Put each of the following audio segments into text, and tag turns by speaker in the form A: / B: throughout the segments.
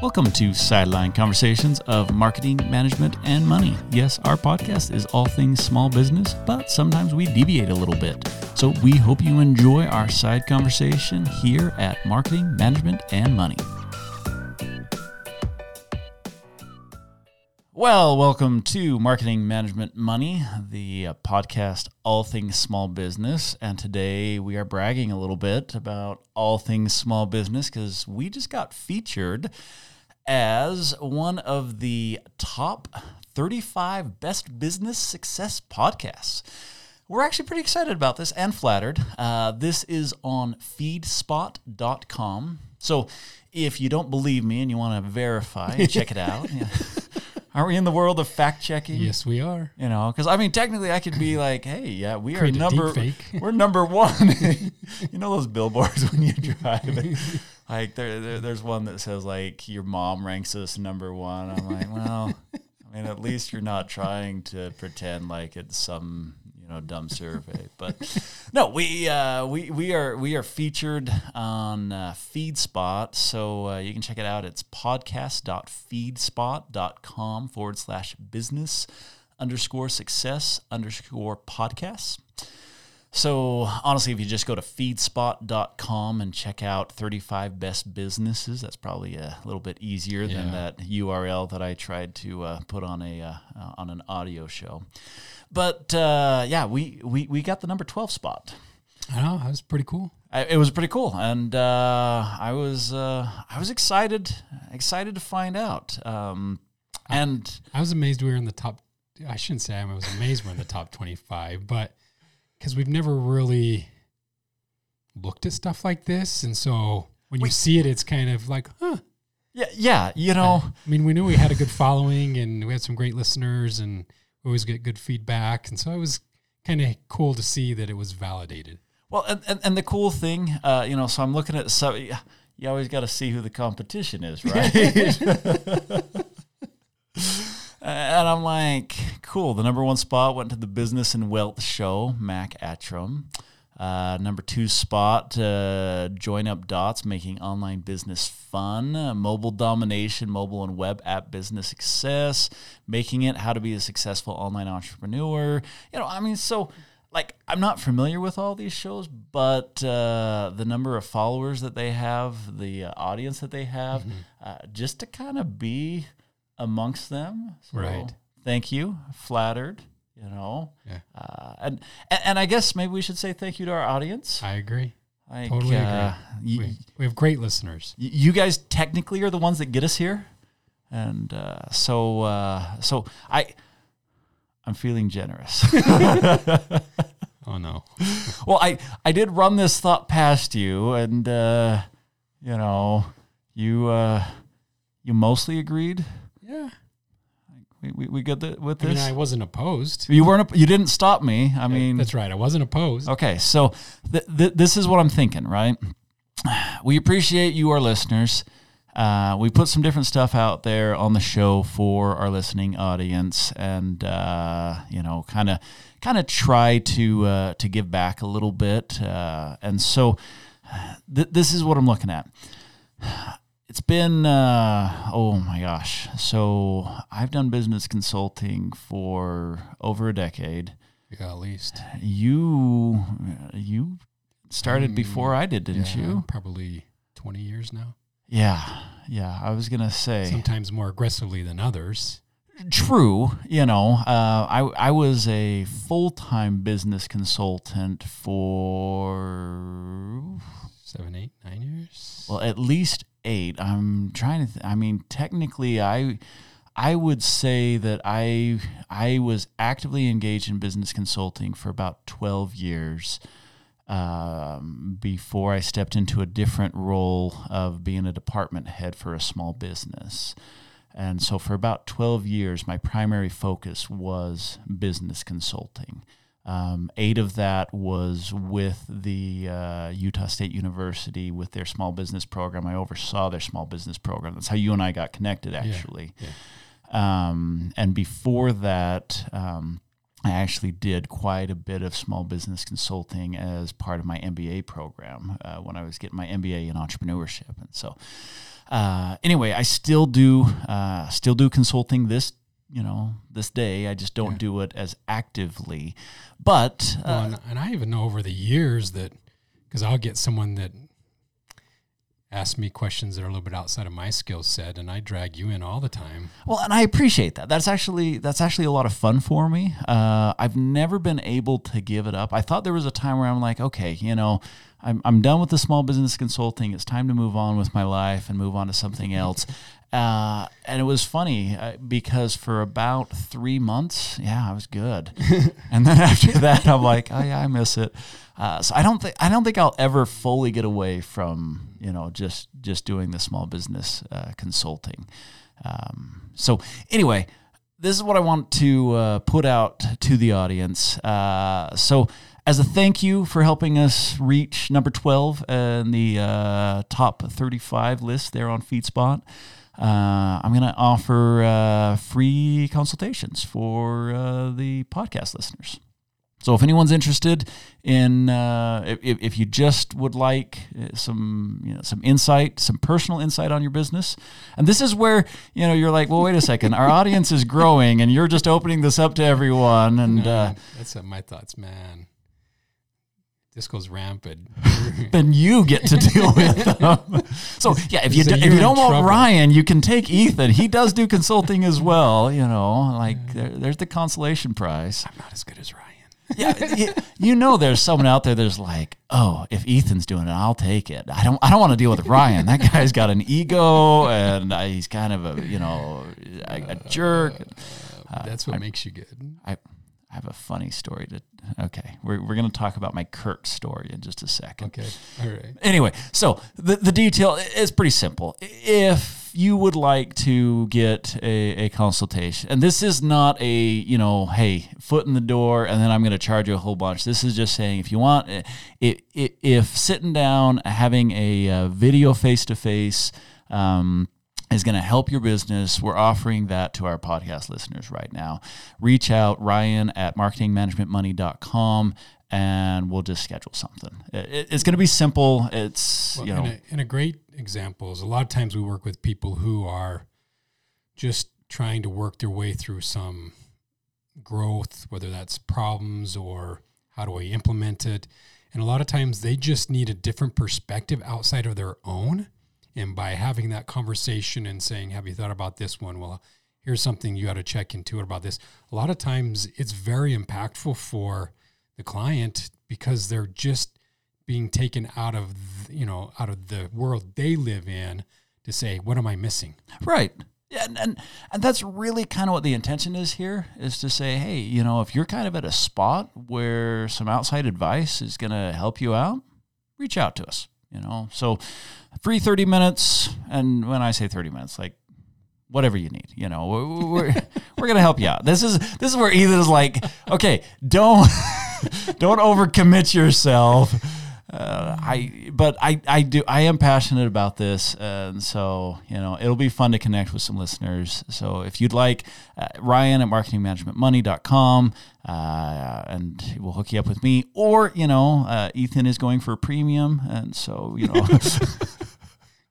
A: Welcome to Sideline Conversations of Marketing, Management, and Money. Yes, our podcast is all things small business, but sometimes we deviate a little bit. So we hope you enjoy our side conversation here at Marketing, Management, and Money. Well, welcome to Marketing Management Money, the uh, podcast all things small business. And today we are bragging a little bit about all things small business because we just got featured as one of the top 35 best business success podcasts. We're actually pretty excited about this and flattered. Uh, this is on feedspot.com. So if you don't believe me and you want to verify, check it out. Yeah. Aren't we in the world of fact checking?
B: Yes, we are.
A: You know, because I mean, technically, I could be like, "Hey, yeah, we
B: Create
A: are number, we're number one." you know those billboards when you drive, like there, there, there's one that says like your mom ranks us number one. I'm like, well, I mean, at least you're not trying to pretend like it's some you know dumb survey. But no, we uh, we we are we are featured on uh, FeedSpot, so uh, you can check it out. It's podcast.feedspot.com forward slash business underscore success underscore podcasts. So honestly, if you just go to feedspot.com and check out 35 best businesses, that's probably a little bit easier than that URL that I tried to uh, put on a uh, uh, on an audio show. But uh, yeah, we, we we got the number 12 spot.
B: I know that was pretty cool.
A: I, it was pretty cool, and uh, I was uh, I was excited excited to find out. Um, and
B: I was amazed we were in the top. I shouldn't say I was amazed we're in the top twenty-five, but because we've never really looked at stuff like this, and so when you see it, it's kind of like, huh.
A: yeah, yeah, you know.
B: I mean, we knew we had a good following, and we had some great listeners, and we always get good feedback, and so it was kind of cool to see that it was validated.
A: Well, and, and, and the cool thing, uh, you know, so I'm looking at so you always got to see who the competition is, right? and I'm like, cool. The number one spot went to the Business and Wealth Show, Mac Attram. Uh, number two spot, uh, Join Up Dots, making online business fun. Uh, mobile domination, mobile and web app business success, making it how to be a successful online entrepreneur. You know, I mean, so like I'm not familiar with all these shows, but uh, the number of followers that they have, the uh, audience that they have, uh, just to kind of be amongst them. So
B: Right.
A: Thank you. Flattered. You know.
B: Yeah.
A: Uh, and, and I guess maybe we should say thank you to our audience.
B: I agree.
A: Like,
B: Totally agree.
A: uh, y-
B: We, we have great listeners.
A: you guys technically are the ones that get us here, and uh, so uh, so I I'm feeling generous.
B: Oh no,
A: well, I I did run this thought past you, and uh, you know you uh, you mostly agreed.
B: Yeah.
A: We we, we good with
B: I mean,
A: this.
B: I wasn't opposed.
A: you weren't. You didn't stop me. I mean,
B: That's right. I wasn't opposed.
A: Okay, so th- th- this is what I'm thinking, right? We appreciate you, our listeners. Uh, we put some different stuff out there on the show for our listening audience, and uh, you know, kind of, kind of try to uh, to give back a little bit. Uh, and so, th- this is what I'm looking at. It's been uh, oh my gosh, so I've done business consulting for over a decade
B: Yeah, at least.
A: you you started
B: Um,
A: before I did, didn't
B: Yeah,
A: you?
B: Probably 20 years now.
A: Yeah, yeah. I was gonna say
B: Sometimes more aggressively than others.
A: true. You know, uh, I I was a full time business consultant for
B: Seven, eight, nine years.
A: well at least eight. I'm trying to. Th- I mean, technically, I. I would say that I I was actively engaged in business consulting for about 12 years um, before I stepped into a different role of being a department head for a small business. And so for about 12 years, my primary focus was business consulting. Um, eight of that was with the uh, Utah State University with their small business program. I oversaw their small business program. That's how you and I got connected, actually.
B: yeah.
A: Um, and before that, um, I actually did quite a bit of small business consulting as part of my MBA program uh, when I was getting my MBA in entrepreneurship. And so, uh, anyway, I still do uh, still do consulting this you know this day. I just don't
B: Yeah.
A: do it as actively. But uh,
B: Well, and, and I even know over the years that because I'll get someone that asks me questions that are a little bit outside of my skill set, and I drag you in all the time.
A: Well, and I appreciate that. That's actually that's actually a lot of fun for me. Uh, I've never been able to give it up. I thought there was a time where I'm like, okay, you know, I'm I'm done with the small business consulting. It's time to move on with my life and move on to something else. Uh, and it was funny uh, because for about three months, yeah, I was good, and then after that, I'm like, oh yeah, I miss it. Uh, so I don't think I don't think I'll ever fully get away from you know just just doing the small business uh, consulting. Um, so anyway, this is what I want to uh, put out to the audience. Uh, so as a thank you for helping us reach number 12 in the uh, top 35 list there on FeedSpot, uh, I'm going to offer uh, free consultations for uh, the podcast listeners. So if anyone's interested in, uh, if, if you just would like uh, some, you know, some insight, some personal insight on your business, and this is where you know you're like, well, wait a second, our audience is growing, and you're just opening this up to everyone, and uh,
B: that's my thoughts, man. This goes rampant.
A: then you get to deal with them. So yeah, if you
B: So
A: do, if you don't want
B: trouble.
A: Ryan, you can take Ethan. He does do consulting as well. You know, like there, there's the consolation prize.
B: I'm not as good as Ryan.
A: yeah, you, you know, there's someone out there that's like, oh, if Ethan's doing it, I'll take it. I don't, I don't want to deal with Ryan. That guy's got an ego, and uh, he's kind of a, you know, a, a jerk. Uh,
B: That's what makes you good.
A: I, I have a funny story to. Okay, we're we're gonna talk about my curt story in just a second.
B: Okay. All right.
A: Anyway, so the, the detail is pretty simple. If you would like to get a, a consultation, and this is not a, you know, hey, foot in the door, and then I'm going to charge you a whole bunch. This is just saying if you want, if, if, if sitting down, having a, uh video face to face, is going to help your business. We're offering that to our podcast listeners right now. Reach out, Ryan at marketingmanagementmoney.com, and we'll just schedule something. It- it's going to be simple. It's,
B: Well,
A: you know,
B: and, a, and a great example is a lot of times we work with people who are just trying to work their way through some growth, whether that's problems or how do I implement it. And a lot of times they just need a different perspective outside of their own. And by having that conversation and saying, Have you thought about this one? Well, here's something you got to check into about this. A lot of times it's very impactful for the client because they're just being taken out of you know out of the world they live in to say what am i missing
A: Right. Yeah, and, and and that's really kind of what the intention is here is to say, hey, you know, if you're kind of at a spot where some outside advice is going to help you out, reach out to us. You know, so free thirty minutes, and when I say thirty minutes, like whatever you need. You know, we're we're, we're gonna help you out. This is this is where Ethan is like, okay, don't don't overcommit yourself. Uh, I but I I do I am passionate about this, and so you know it'll be fun to connect with some listeners. So if you'd like, uh, Ryan at marketingmanagementmoney.com, uh, and we'll hook you up with me. Or you know, uh, Ethan is going for a premium, and so you know.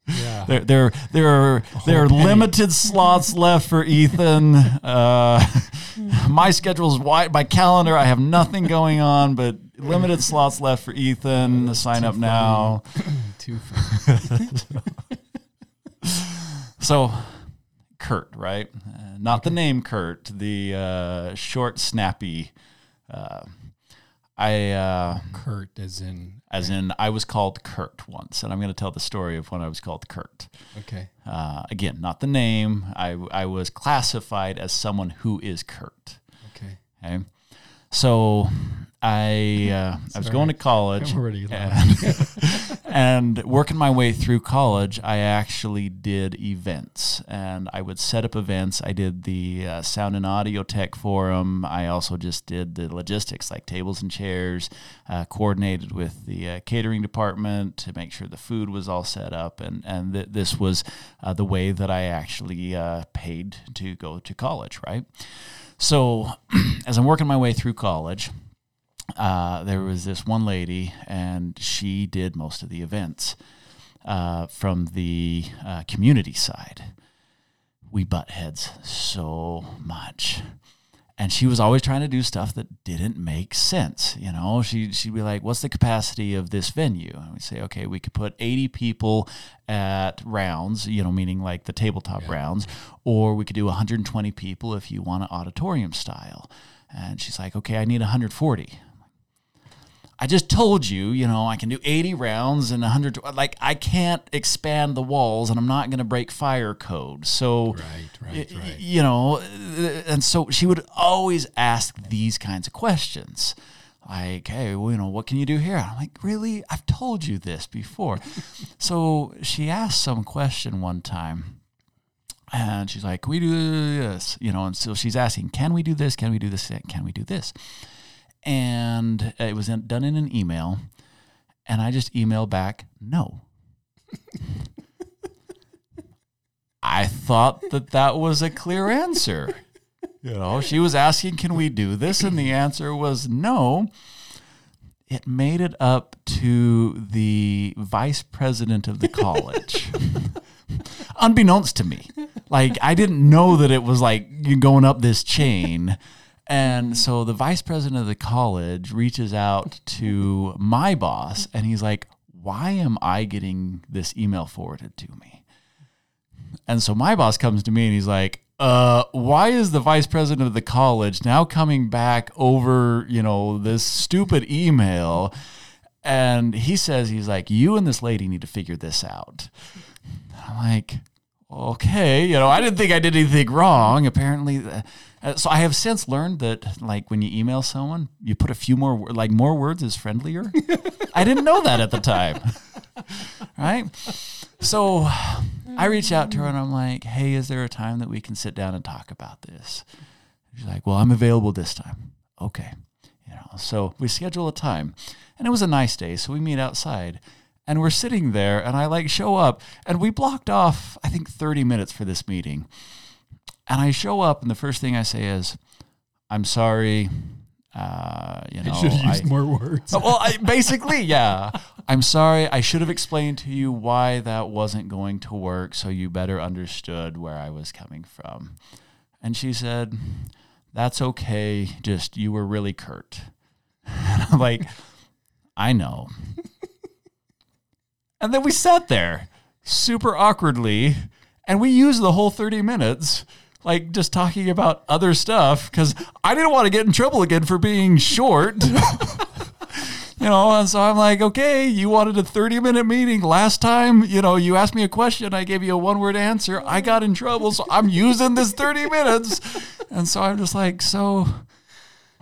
B: yeah
A: There, there, there are there are
B: penny.
A: limited slots left for Ethan. Uh, my schedule is wide. My calendar, I have nothing going on, but limited slots left for Ethan. Sign up now.
B: too.
A: So, Kurt, right? Uh, not the name Kurt, the uh, short, snappy. Uh, I. Uh,
B: curt as in
A: as in, I was called Kurt once, and I'm going to tell the story of when I was called Kurt.
B: okay
A: Uh, again, not the name. I, I was classified as someone who is curt.
B: okay
A: Okay, so I uh, I was going to college and, and working my way through college. I actually did events, and I would set up events. I did the uh, sound and audio tech forum. I also just did the logistics, like tables and chairs, uh, coordinated with the uh, catering department to make sure the food was all set up, and and th- this was uh, the way that I actually uh, paid to go to college, right? So, as I'm working my way through college, uh, there was this one lady, and she did most of the events. uh, from the uh, community side. We butt heads so much and she was always trying to do stuff that didn't make sense. You know, she she'd be like, "What's the capacity of this venue?" And we say, "Okay, we could put 80 people at rounds, you know, meaning like the tabletop yeah. rounds, or we could do 120 people if you want an auditorium style." And she's like, "Okay, I need 140." I just told you, you know, I can do 80 rounds and 100. Like, I can't expand the walls and I'm not going to break fire code. So,
B: right, right, right.
A: you know, and so she would always ask these kinds of questions. Like, hey, well, you know, what can you do here? I'm like, really? I've told you this before. so she asked some question one time and she's like, can we do this? You know, and so she's asking, can we do this? Can we do this? Can we do this? And it was in, done in an email, and I just emailed back no. I thought that that was a clear answer. You know, she was asking, "Can we do this?" and the answer was no. It made it up to the vice president of the college. Unbeknownst to me. Like I didn't know that it was like going up this chain. And so the vice president of the college reaches out to my boss and he's like, Why am I getting this email forwarded to me? And so my boss comes to me and he's like, uh, why is the vice president of the college now coming back over, you know, this stupid email? And he says, he's like, you and this lady need to figure this out. I'm like, okay, you know, I didn't think I did anything wrong. Apparently, uh, so I have since learned that, like, when you email someone, you put a few more, like, more words is friendlier. I didn't know that at the time, right? So I reach out to her and I'm like, "Hey, is there a time that we can sit down and talk about this?" She's like, "Well, I'm available this time." Okay, you know. So we schedule a time, and it was a nice day, so we meet outside and we're sitting there and I like show up and we blocked off I think 30 minutes for this meeting. And I show up and the first thing I say is I'm sorry uh, you know,
B: I should have used I, more words.
A: well, I, basically, yeah. I'm sorry. I should have explained to you why that wasn't going to work, so you better understood where I was coming from. And she said, "That's okay. Just you were really curt." And I'm like, "I know." And then we sat there super awkwardly and we used the whole 30 minutes like just talking about other stuff because I didn't want to get in trouble again for being short. you know, and so I'm like, okay, you wanted a 30 minute meeting last time. You know, you asked me a question, I gave you a one word answer. I got in trouble, so I'm using this 30 minutes. And so I'm just like, so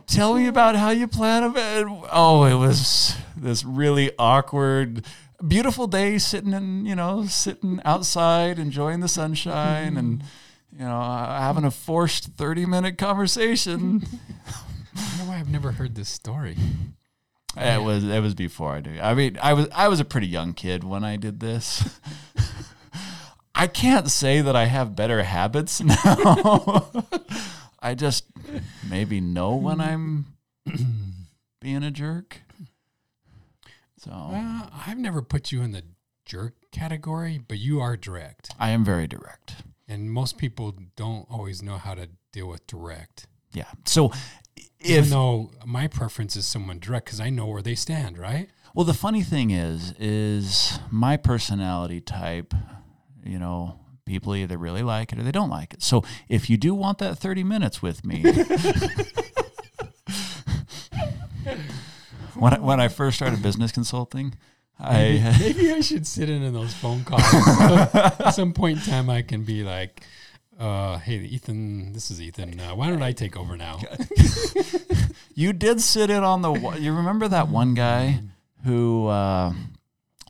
A: tell me about how you plan it. Oh, it was this really awkward beautiful day sitting in, you know, sitting outside, enjoying the sunshine and, mm-hmm. You know, uh, having a forced 30 minute conversation.
B: I know why I've never heard this story.
A: It was it was before I did. I mean, I was I was a pretty young kid when I did this. I can't say that I have better habits now. I just maybe know when I'm being a jerk. So
B: well, I've never put you in the jerk category, but you are direct.
A: I am very direct.
B: And most people don't always know how to deal with direct.
A: Yeah. So
B: if Even though my preference is someone direct because I know where they stand, right?
A: Well, the funny thing is, is my personality type, you know, people either really like it or they don't like it. So if you do want that 30 minutes with me, when I, when I first started business consulting,
B: maybe, I maybe I should sit in on those phone calls. At some point in time, I can be like, uh, "Hey, Ethan, this is Ethan. Uh, why don't I take over now?"
A: you did sit in on the. You remember that one guy who uh,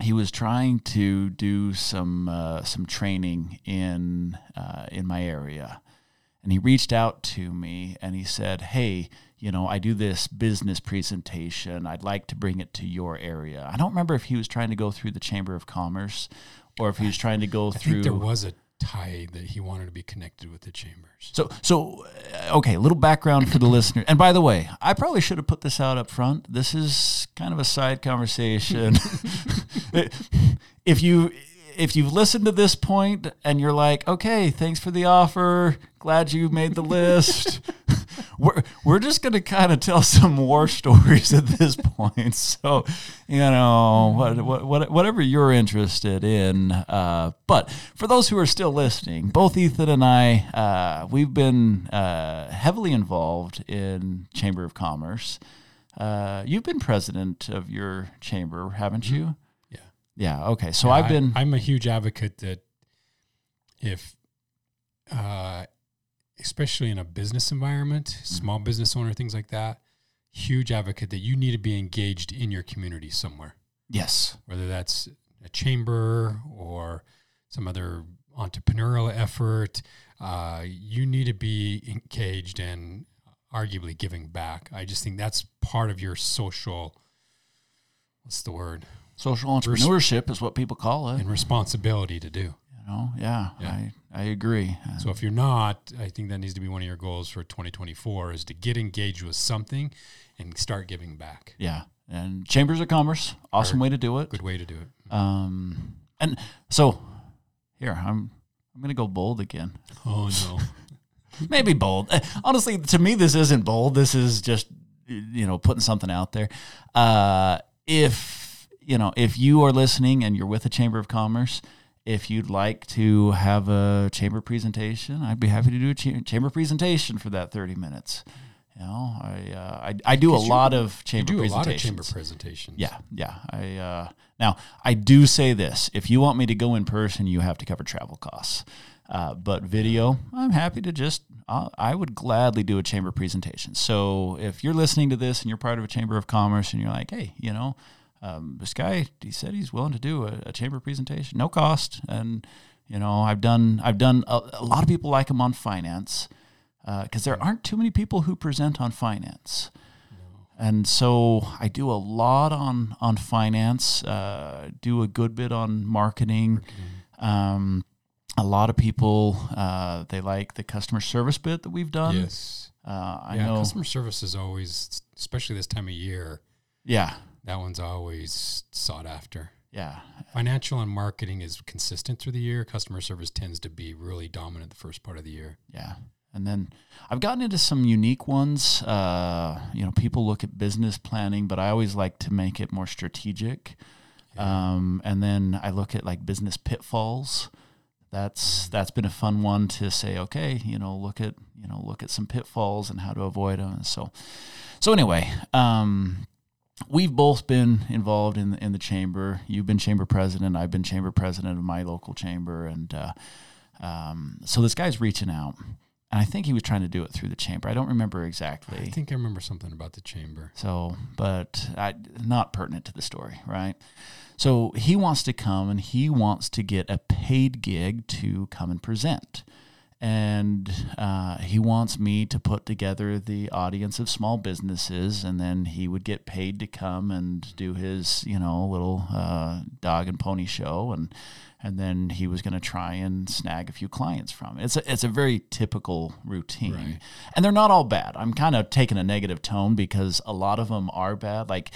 A: he was trying to do some uh, some training in uh, in my area, and he reached out to me and he said, "Hey." You know, I do this business presentation. I'd like to bring it to your area. I don't remember if he was trying to go through the Chamber of Commerce or if he was trying to go I through.
B: there was a tie that he wanted to be connected with the chambers.
A: So, so uh, okay, a little background for the listener. And by the way, I probably should have put this out up front. This is kind of a side conversation. if you if you've listened to this point and you're like, okay, thanks for the offer, glad you made the list. we're we're just gonna kind of tell some war stories at this point. So, you know, what, what, whatever you're interested in. Uh, but for those who are still listening, both Ethan and I, uh, we've been uh, heavily involved in Chamber of Commerce. Uh, you've been president of your chamber, haven't you?
B: Yeah.
A: Yeah. Okay. So
B: Yeah,
A: I've
B: I-
A: been.
B: I'm a huge advocate that if, uh, especially in a business environment,
A: Mm-hmm.
B: small business owner, things like that, huge advocate that you need to be engaged in your community somewhere,
A: yes.
B: whether that's a chamber or some other entrepreneurial effort. Uh, you need to be engaged and arguably giving back. I just think that's part of your social. What's the word?
A: Social entrepreneurship is what people call it.
B: And responsibility to do.
A: You know, yeah,
B: Yeah.
A: I, I agree.
B: So if you're not, I think that needs to be one of your goals for 2024 is to get engaged with something and start giving back.
A: yeah, and chambers of commerce, awesome
B: Or-
A: way to do it.
B: Good way to do it.
A: Um, and so here I'm I'm gonna go bold again.
B: Oh no.
A: Maybe bold. Eh, Honestly, to me, this isn't bold. This is just you know putting something out there. Uh, if you know if you are listening and you're with a chamber of commerce. If you'd like to have a chamber presentation, I'd be happy to do a cha- chamber presentation for that 30 minutes. You know, I uh, I, I do a lot of
B: you
A: chamber
B: do a
A: presentations.
B: lot of chamber presentations.
A: Yeah, yeah. I uh, now I do say this: if you want me to go in person, you have to cover travel costs. Uh, but video, I'm happy to just. Uh, I would gladly do a chamber presentation. So if you're listening to this and you're part of a chamber of commerce and you're like, hey, you know, um, this guy, he said he's willing to do a, a chamber presentation, no cost, and you know, I've done, I've done. A, a lot of people like him on finance because there aren't too many people who present on finance. And so I do a lot on on finance, uh, do a good bit on marketing. Um, a lot of people uh, they like the customer service bit that we've done.
B: Yes.
A: Uh, I
B: yeah,
A: know.
B: customer service is always, especially this time of year,
A: Yeah,
B: that one's always sought after.
A: yeah,
B: Financial and marketing is consistent through the year. Customer service tends to be really dominant the first part of the year.
A: yeah. And then I've gotten into some unique ones. Uh, you know, people look at business planning, but I always like to make it more strategic. Um, and then I look at like business pitfalls. That's that's been a fun one to say. Okay, you know, look at you know look at some pitfalls and how to avoid them. And so, so anyway, um, we've both been involved in the, in the chamber. You've been chamber president. I've been chamber president of my local chamber, and uh, um, so this guy's reaching out, and I think he was trying to do it through the chamber. I don't remember exactly.
B: I think I remember something about the chamber.
A: So, but I, not pertinent to the story, right? So he wants to come and he wants to get a paid gig to come and present. And uh, he wants me to put together the audience of small businesses, and then he would get paid to come and do his, you know, little uh, dog and pony show, and and then he was going to try and snag a few clients from it. It's a, it's a very typical routine,
B: Right.
A: and they're not all bad. I'm kind of taking a negative tone because a lot of them are bad. Like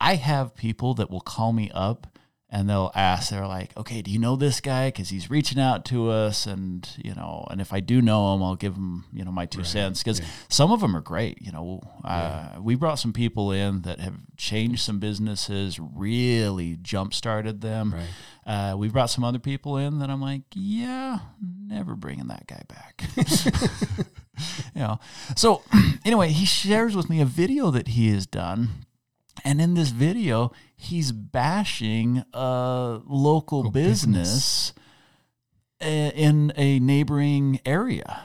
A: I have people that will call me up and they'll ask, they're like, okay, do you know this guy? Because he's reaching out to us, and you know, and if I do know him, I'll give him, you know, my two
B: Right,
A: cents. Because
B: yeah.
A: some of them are great. You know, uh, we brought some people in that have changed some businesses, really jump started them.
B: Right.
A: Uh, we brought some other people in that I'm like, yeah, never bringing that guy back. you know. So anyway, he shares with me a video that he has done, and in this video, he's bashing a local
B: Local
A: business, uh, in a neighboring area,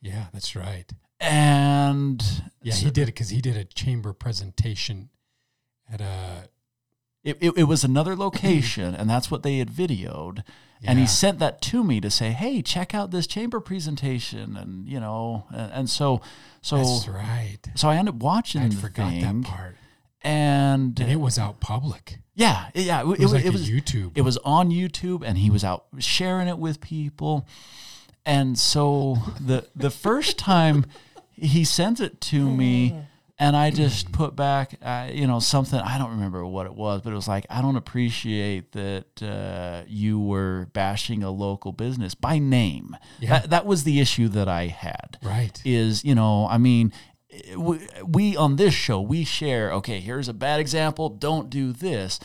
B: Yeah, that's right.
A: and
B: Yeah,
A: so
B: he did it because he did a chamber presentation at a.
A: It, it, it was another location, and that's what they had videoed. And he sent that to me to say, "Hey, check out this chamber presentation," and you know, and, and so, so,
B: That's right.
A: so I ended up watching
B: I forgot
A: thing,
B: that part.
A: And
B: And it was out public.
A: yeah, yeah, it,
B: It was like
A: it was
B: YouTube.
A: it was on YouTube, and he was out sharing it with people. And so the the first time he sends it to me, and I just put back, uh, you know, something I don't remember what it was, but it was like I don't appreciate that uh, you were bashing a local business by name.
B: Yeah.
A: That, that was the issue that I had.
B: Right.
A: Is you know, I mean, we, we on this show we share. Okay, here's a bad example. Don't do this.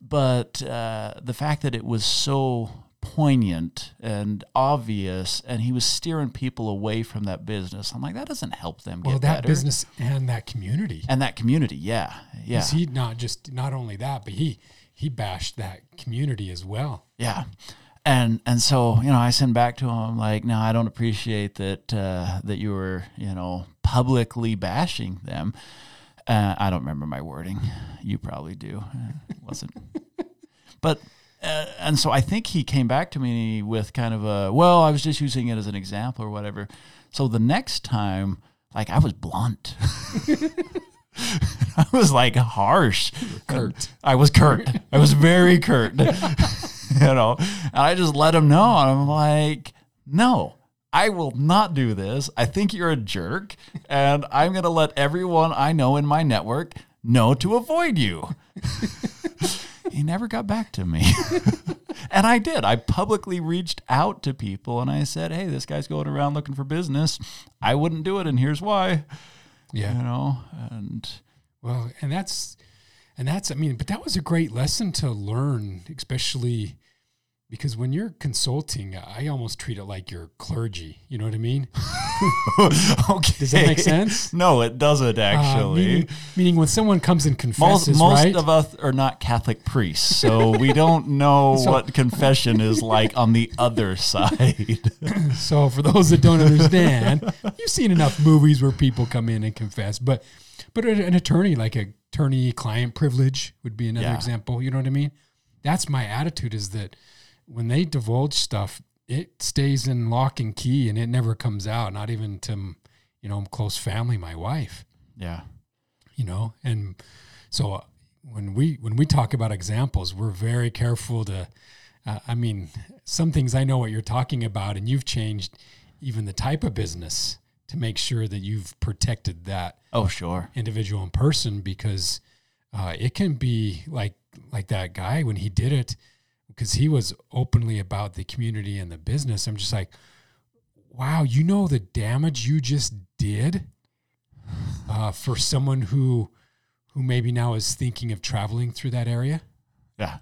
A: But uh, the fact that it was so poignant and obvious, and he was steering people away from that business. I'm like, that doesn't help them
B: Well,
A: get
B: that
A: better.
B: business and that community.
A: and that community, yeah, yeah,
B: He not just not only that, but he he bashed that community as well.
A: yeah. And and so you know, I send back to him like, no, I don't appreciate that uh, that you were you know publicly bashing them. Uh, I don't remember my wording. You probably do. Uh, It wasn't, but. Uh, and so I think he came back to me with kind of a, well, I was just using it as an example or whatever. So the next time, like I was blunt. I was like harsh.
B: Curt.
A: I was curt. I was very curt. you know, and I just let him know. And I'm like, no, I will not do this. I think you're a jerk. And I'm going to let everyone I know in my network know to avoid you. he never got back to me. and I did. I publicly reached out to people and I said, hey, this guy's going around looking for business. I wouldn't do it. And here's why.
B: Yeah.
A: You know, and
B: Well, and that's and that's I mean, but that was a great lesson to learn, especially because when you're consulting, I almost treat it like you're clergy. You know what I mean?
A: okay.
B: Does that make sense?
A: No, it doesn't
B: Uh,
A: actually.
B: meaning, meaning when someone comes and
A: most
B: confesses,
A: most
B: right?
A: of us are not Catholic priests, so we don't know
B: So-
A: what confession is like on the other side.
B: So for those that don't understand, you've seen enough movies where people come in and confess, but but an attorney like a attorney client privilege would be another
A: Yeah.
B: example. You know what I mean? That's my attitude is that when they divulge stuff, it stays in lock and key and it never comes out, not even to you know close family, my wife.
A: Yeah,
B: you know and so uh, when we when we talk about examples we're very careful to uh, i mean some things i know what you're talking about and you've changed even the type of business to make sure that you've protected that
A: oh sure,
B: individual in person because uh, it can be like like that guy when he did it because he was openly about the community and the business i'm just like wow you know the damage you just did uh, for someone who who maybe now is thinking of traveling through that area
A: yeah.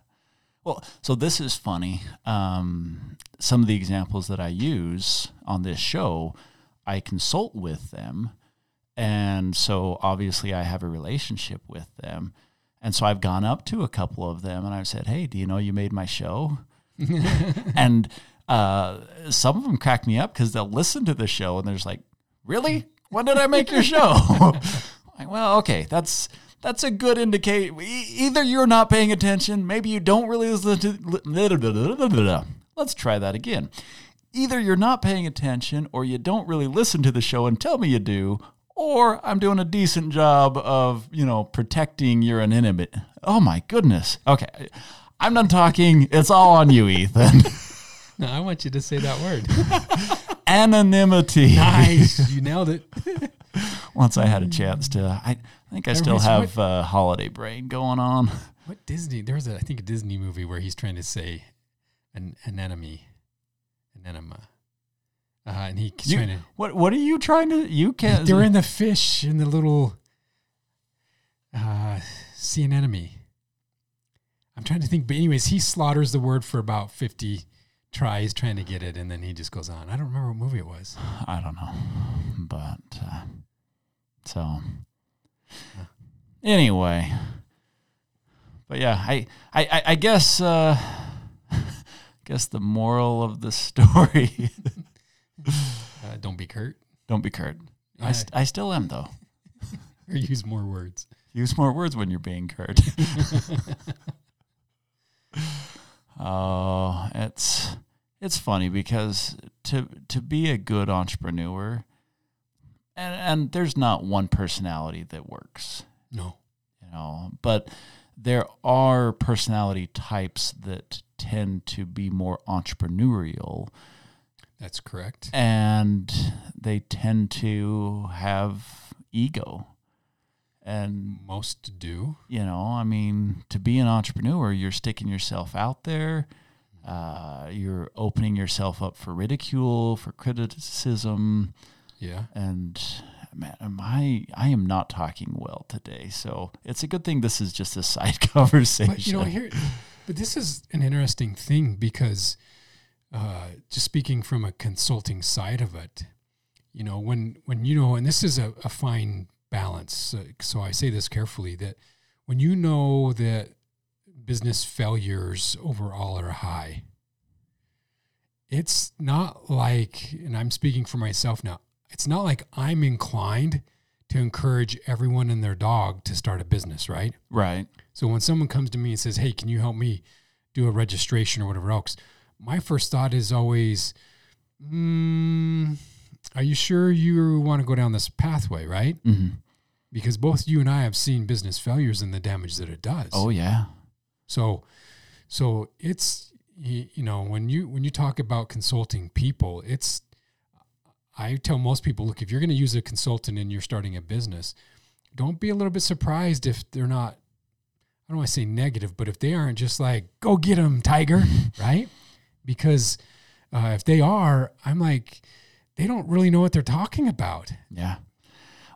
A: Well, so this is funny. Um, some of the examples that I use on this show, I consult with them, and so obviously I have a relationship with them. And so I've gone up to a couple of them and I've said, Hey, do you know you made my show? and uh, some of them crack me up because they'll listen to the show and they're just like, Really? When did I make your show? like, well, okay, that's that's a good indicator. Either you're not paying attention, maybe you don't really listen to. Let's try that again. Either you're not paying attention, or you don't really listen to the show and tell me you do, or I'm doing a decent job of, you know, protecting your anonymity. Oh my goodness. Okay. I'm done talking. It's all on you, Ethan.
B: no i want you to say that word
A: Anonymity.
B: nice you nailed it
A: Once I had a chance to, I, I think I still have uh, holiday brain going on.
B: what disney there was a, i think a disney movie where he's trying to say an anemone anenema uh, and he- he's
A: You-
B: trying to
A: What What are you trying to? You can't.
B: They're in the fish in the little uh, sea anemone. I'm trying to think, but anyways, he slaughters the word for about 50 tries trying to get it, and then he just goes on. I don't remember what movie it was.
A: I don't know, but uh, so anyway, but yeah, I I I, I guess uh, guess the moral of the story:
B: Uh, don't be curt
A: don't be curt. I, st- I still am though.
B: or use more words.
A: Use more words when you're being curt. Oh, it's it's funny because to to be a good entrepreneur, and and there's not one personality that works,
B: No.
A: you know, but there are personality types that tend to be more entrepreneurial
B: That's correct.
A: and they tend to have ego. And
B: most do.
A: you know, I mean, to be an entrepreneur, you're sticking yourself out there. Uh, you're opening yourself up for ridicule, for criticism,
B: Yeah.
A: and man, am I I am not talking well today. So it's a good thing this is just a side conversation.
B: But you know, here, but this is an interesting thing because, uh, just speaking from a consulting side of it, you know, when when you know, and this is a, a fine balance. So, so I say this carefully that when you know that business failures overall are high, it's not like, and I'm speaking for myself now. It's not like I'm inclined to encourage everyone and their dog to start a business, right?
A: right.
B: So when someone comes to me and says, "Hey, can you help me do a registration or whatever else?" My first thought is always, mm, "Are you sure you want to go down this pathway, right?"
A: hmm
B: Because both you and I have seen business failures and the damage that it does.
A: Oh yeah.
B: So, so it's you, you know when you when you talk about consulting people, it's I tell most people, look, if you're going to use a consultant and you're starting a business, don't be a little bit surprised if they're not. I don't want to say negative, but if they aren't just like, go get them, tiger, right? Because uh, if they are, I'm like, they don't really know what they're talking about.
A: Yeah.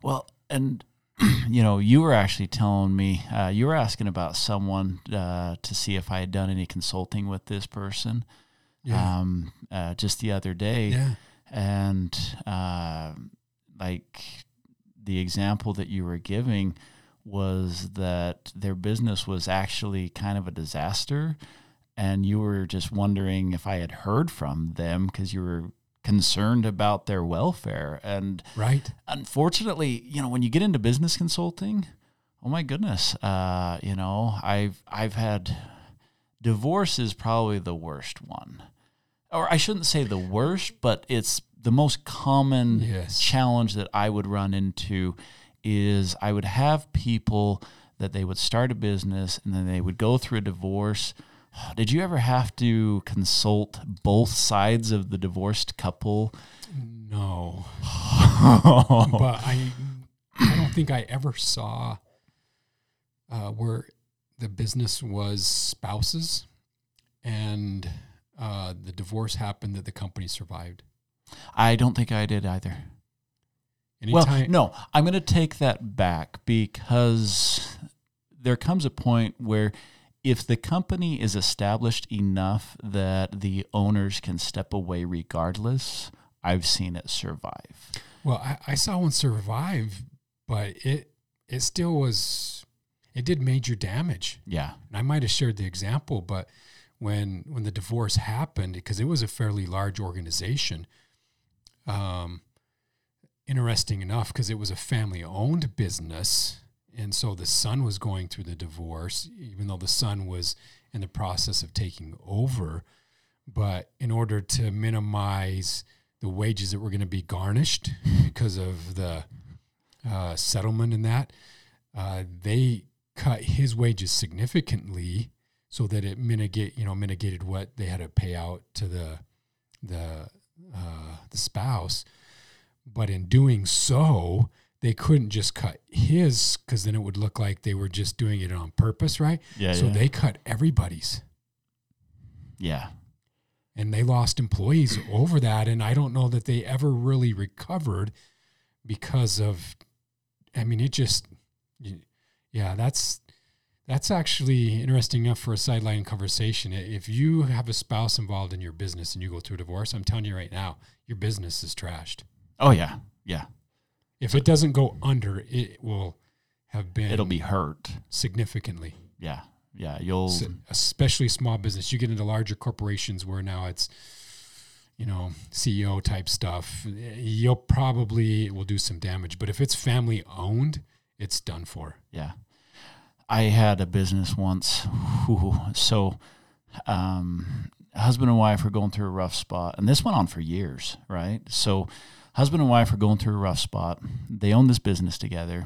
A: Well, and you know, you were actually telling me uh, you were asking about someone uh, to see if I had done any consulting with this person um, uh, just the other day,
B: yeah,
A: and uh, like the example that you were giving was that their business was actually kind of a disaster, and you were just wondering if I had heard from them because you were concerned about their welfare and
B: right.
A: unfortunately, you know, when you get into business consulting, oh my goodness, uh, you know, I've I've had divorce is probably the worst one, or I shouldn't say the worst, but it's the most common
B: Yes.
A: challenge that I would run into is I would have people that they would start a business and then they would go through a divorce. Did you ever have to consult both sides of the divorced couple?
B: No. but I I don't think I ever saw uh, where the business was spouses and uh, the divorce happened that the company survived.
A: I don't think I did either.
B: Anytime,
A: Well, no, I'm going to take that back because there comes a point where if the company is established enough that the owners can step away regardless, I've seen it survive.
B: well, I, I saw one survive, but it it still was it did major damage.
A: Yeah.
B: And I might have shared the example, but when when the divorce happened, because it was a fairly large organization, um, interesting enough, because it was a family owned business, and so the son was going through the divorce, even though the son was in the process of taking over. But in order to minimize the wages that were going to be garnished because of the uh, settlement and that, uh, they cut his wages significantly so that it mitigate you know mitigated what they had to pay out to the the uh, the spouse. But in doing so, they couldn't just cut his because then it would look like they were just doing it on purpose, right?
A: Yeah.
B: so
A: yeah.
B: they cut everybody's
A: yeah.
B: and they lost employees over that and i don't know that they ever really recovered because of i mean it just yeah that's that's actually interesting enough for a sideline conversation if you have a spouse involved in your business and you go through a divorce i'm telling you right now your business is trashed
A: Oh, yeah. Yeah.
B: If it doesn't go under it will have been
A: It'll be hurt.
B: significantly
A: Yeah. Yeah. You'll,
B: S- especially small business. You get into larger corporations where now it's, you know, CEO type stuff. You'll probably will do some damage. But if it's family owned, it's done for.
A: Yeah. I had a business once. Whew. So, um, husband and wife were going through a rough spot, and this went on for years, right? So, husband and wife are going through a rough spot. They own this business together.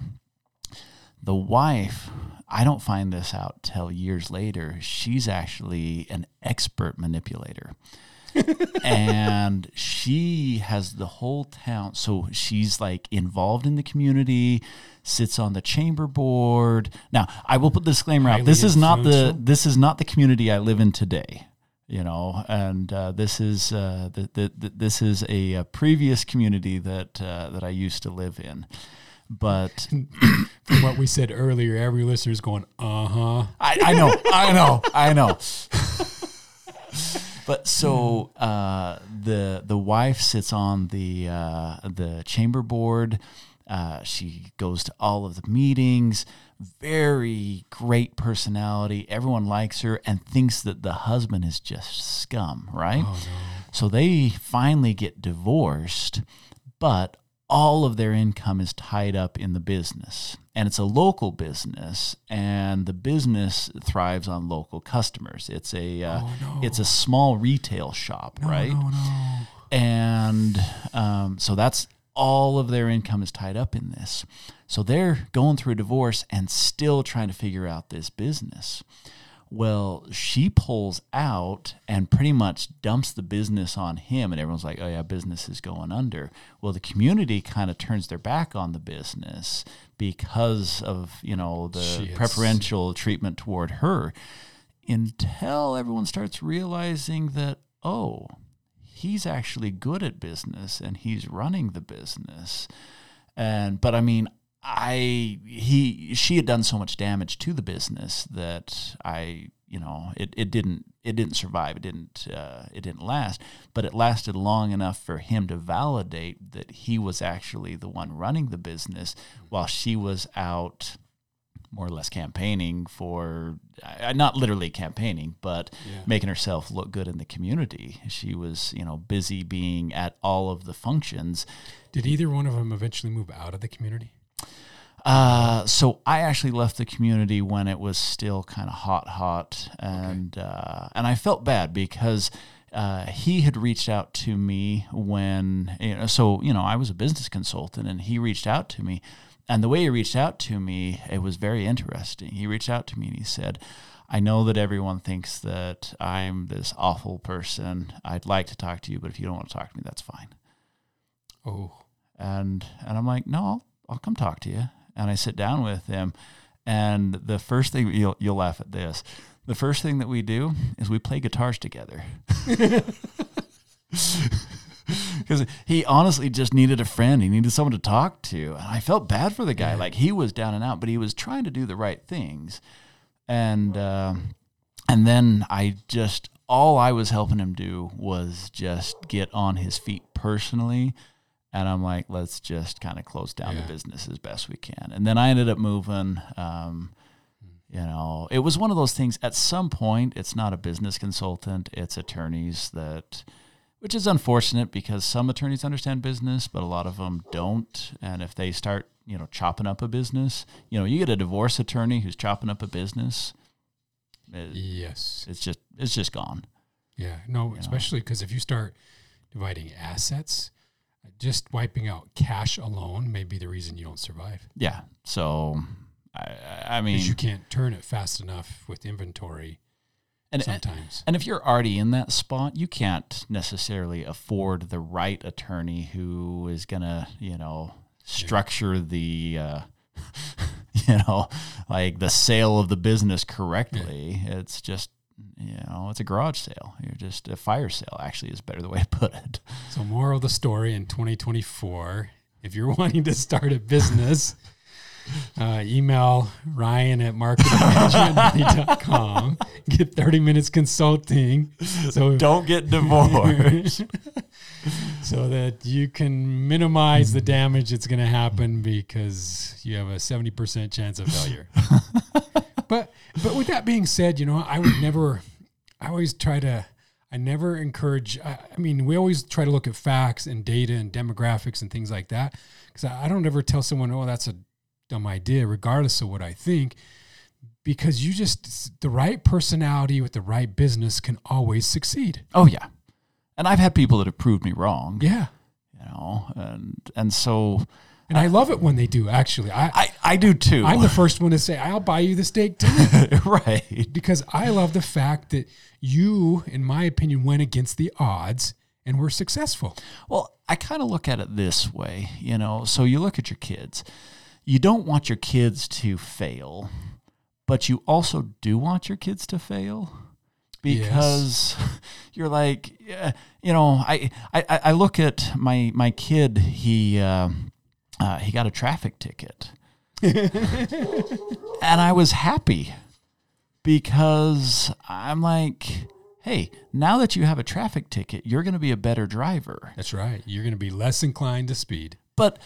A: The wife, I don't find this out till years later. She's actually an expert manipulator. and she has the whole town. So she's like involved in the community, sits on the chamber board. Now, I will put the disclaimer out. This is not the this is not the community I live in today. You know, and uh, this is uh, the, the, the, this is a, uh previous community that uh, that I used to live in, but
B: From what we said earlier, every listener is going, uh huh.
A: I, I know, I know, I know. But so uh, the the wife sits on the uh, the chamber board. Uh, she goes to all of the meetings. Very great personality. Everyone likes her and thinks that the husband is just scum, right?
B: Oh,
A: So they finally get divorced, but all of their income is tied up in the business. And it's a local business, and the business thrives on local customers. It's a uh,
B: Oh, no.
A: it's a small retail shop, right?
B: No, no.
A: and um, so that's all of their income is tied up in this. So they're going through a divorce and still trying to figure out this business. Well, she pulls out and pretty much dumps the business on him, and everyone's like, "Oh yeah, business is going under." Well, the community kind of turns their back on the business because of you know the
B: Shit.
A: preferential treatment toward her, until everyone starts realizing that oh, he's actually good at business and he's running the business. And but I mean, I he she had done so much damage to the business that I you know it, it didn't it didn't survive it didn't uh, it didn't last but it lasted long enough for him to validate that he was actually the one running the business while she was out more or less campaigning for uh, not literally campaigning but
B: Yeah.
A: making herself look good in the community she was you know busy being at all of the functions
B: Did either one of them eventually move out of the community?
A: Uh, so I actually left the community when it was still kind of hot, hot, and uh, and I felt bad because uh, he had reached out to me when you know. So you know, I was a business consultant, and he reached out to me, and the way he reached out to me, it was very interesting. He reached out to me and he said. I know that everyone thinks that I'm this awful person. I'd like to talk to you, but if you don't want to talk to me, that's fine
B: Oh,
A: and and I'm like, no, I'll, I'll come talk to you. And I sit down with him, and the first thing you'll you'll laugh at this. The first thing that we do is we play guitars together. Because he honestly just needed a friend. He needed someone to talk to. And I felt bad for the guy. Like he was down and out, but he was trying to do the right things. And um and then I just all I was helping him do was just get on his feet personally. And I'm like, let's just kind of close down
B: Yeah.
A: the business as best we can. And then I ended up moving. Um, you know, it was one of those things. At some point, it's not a business consultant; it's attorneys that, which is unfortunate because some attorneys understand business, but a lot of them don't. And if they start, you know, chopping up a business, you know, you get a divorce attorney who's chopping up a business, it-
B: yes.
A: it's just it's just gone.
B: Yeah. No, especially because if you start dividing assets, just wiping out cash alone may be the reason you don't survive.
A: Yeah. So, I, I mean,
B: you can't turn it fast enough with inventory
A: and,
B: sometimes.
A: And if you're already in that spot, you can't necessarily afford the right attorney who is going to, you know, structure the, uh, you know, like the sale of the business correctly. It's just, you know, it's a garage sale. You're just a fire sale, actually, is better the way to put it.
B: So, moral of the story in 2024 if you're wanting to start a business, uh, email Ryan at marketingmanagementmoney.com. Get 30 minutes consulting. So,
A: Don't get divorced.
B: so that you can minimize the damage that's going to happen because you have a 70% chance of failure. But but with that being said, you know, I would never I always try to I never encourage I, I mean, we always try to look at facts and data and demographics and things like that cuz I, I don't ever tell someone, "Oh, that's a dumb idea," regardless of what I think. Because you just the right personality with the right business can always succeed.
A: oh, yeah. And I've had people that have proved me wrong.
B: Yeah.
A: you know and and so
B: And I love it when they do. Actually, I,
A: I, I do too.
B: I'm the first one to say I'll buy you the steak dinner
A: right.
B: because I love the fact that you, in my opinion, went against the odds and were successful.
A: Well, I kind of look at it this way, you know. So you look at your kids. You don't want your kids to fail, but you also do want your kids to fail because you're like, you know, I, I, I look at my my kid. He uh, uh, he got a traffic ticket, and I was happy because I'm like, hey, now that you have a traffic ticket, you're going to be a better driver.
B: That's right. You're going to be less inclined to speed.
A: But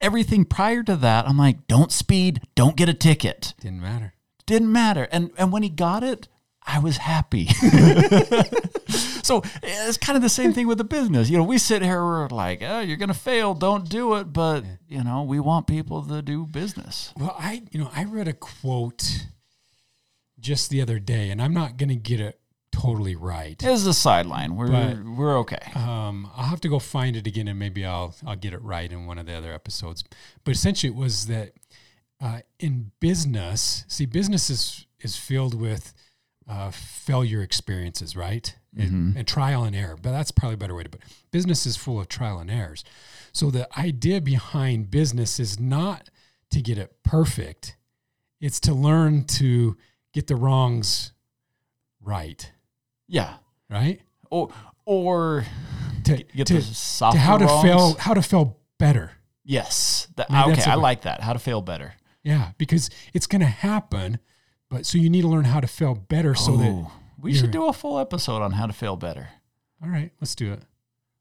A: everything prior to that, I'm like, don't speed, don't get a ticket.
B: Didn't matter.
A: Didn't matter. And and when he got it, I was happy. so it's kind of the same thing with the business. You know, we sit here, we're like, oh, you're going to fail, don't do it. But, you know, we want people to do business.
B: Well, I you know I read a quote just the other day, and I'm not going to get it totally right.
A: It's a sideline. We're,
B: But-
A: we're okay.
B: Um, I'll have to go find it again, and maybe I'll I'll get it right in one of the other episodes. But essentially, it was that uh, in business, see, business is is filled with uh, failure experiences, right, and, and trial and error. But that's probably a better way to put it. Business is full of trial and errors. So the idea behind business is not to get it perfect; it's to learn to get the wrongs right,
A: Yeah.
B: right.
A: Or, or
B: To,
A: get
B: to, how to
A: wrongs.
B: fail how to fail better
A: Yes. That, okay, I like that. How to fail better.
B: yeah because it's going to happen but so you need to learn how to fail better so that
A: oh, we should do a full episode on how to fail better.
B: all right let's do it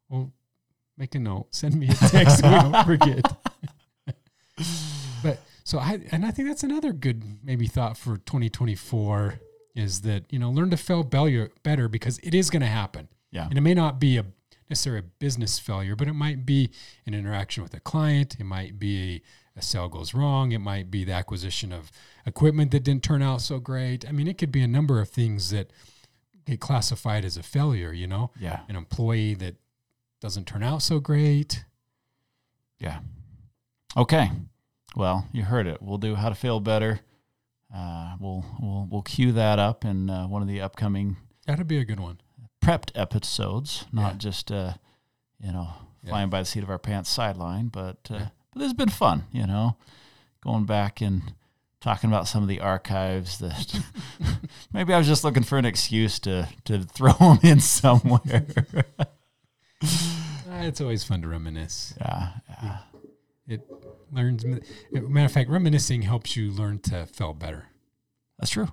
B: well make a note send me a text so we don't forget but so i and i think that's another good maybe thought for 2024 is that you know learn to fail better better because it is going to happen
A: Yeah.
B: and it may not be a necessarily a business failure, but it might be an interaction with a client. It might be a sale goes wrong. It might be the acquisition of equipment that didn't turn out so great. I mean, it could be a number of things that get classified as a failure, you know,
A: Yeah.
B: an employee that doesn't turn out so great.
A: Yeah. Okay. Well, you heard it. We'll do how to fail better. Uh, we'll we'll we'll cue that up in uh, one of the upcoming
B: That'd be a good one.
A: prepped episodes, not
B: Yeah.
A: just uh, you know
B: Yeah.
A: flying by the seat of our pants sideline, but uh,
B: Yeah.
A: But it's been fun, you know, going back and talking about some of the archives that maybe I was just looking for an excuse to to throw them in somewhere.
B: Uh, it's always fun to reminisce.
A: yeah, yeah,
B: It learns, matter of fact, reminiscing helps you learn to feel better.
A: that's true.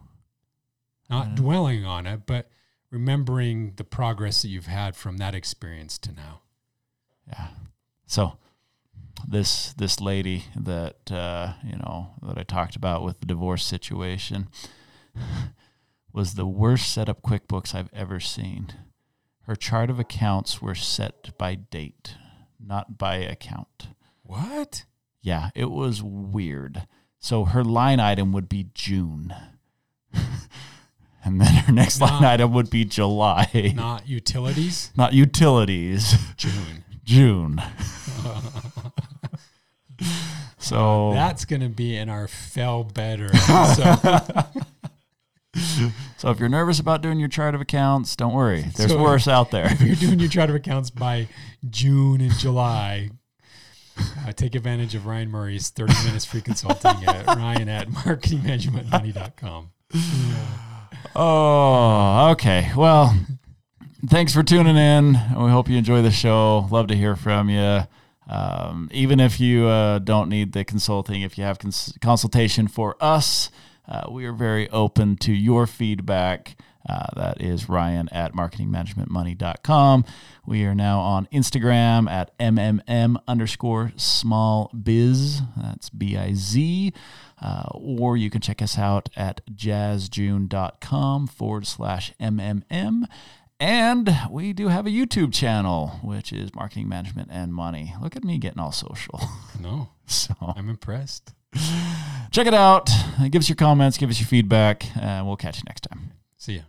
B: Not
A: Yeah.
B: dwelling on it, but remembering the progress that you've had from that experience to now.
A: Yeah. So this this lady that uh, you know that I talked about with the divorce situation was the worst set up QuickBooks I've ever seen. Her chart of accounts were set by date, not by account.
B: What?
A: Yeah, it was weird. So her line item would be June. and then her next line item would be July.
B: Not utilities?
A: Not utilities.
B: June.
A: June. so
B: That's going to be in our fell better episode.
A: so if you're nervous about doing your chart of accounts, don't worry. There's
B: So-
A: worse out there.
B: if you're doing your chart of accounts by June and July, uh, take advantage of Ryan Murray's 30 minutes free consulting at ryan at marketingmanagementmoney.com.
A: Oh, okay. Well, thanks for tuning in. We hope you enjoy the show. Love to hear from you. Um, even if you uh, don't need the consulting, if you have cons- consultation for us, uh, we are very open to your feedback. Uh, that is Ryan at marketingmanagementmoney.com. We are now on Instagram at MMM underscore small biz. That's B I Z. Uh, or you can check us out at jazzjune.com forward slash MMM. And we do have a YouTube channel, which is Marketing Management and Money. Look at me getting all social.
B: No,
A: So
B: I'm impressed.
A: check it out. Give us your comments, give us your feedback, and we'll catch you next time.
B: See ya.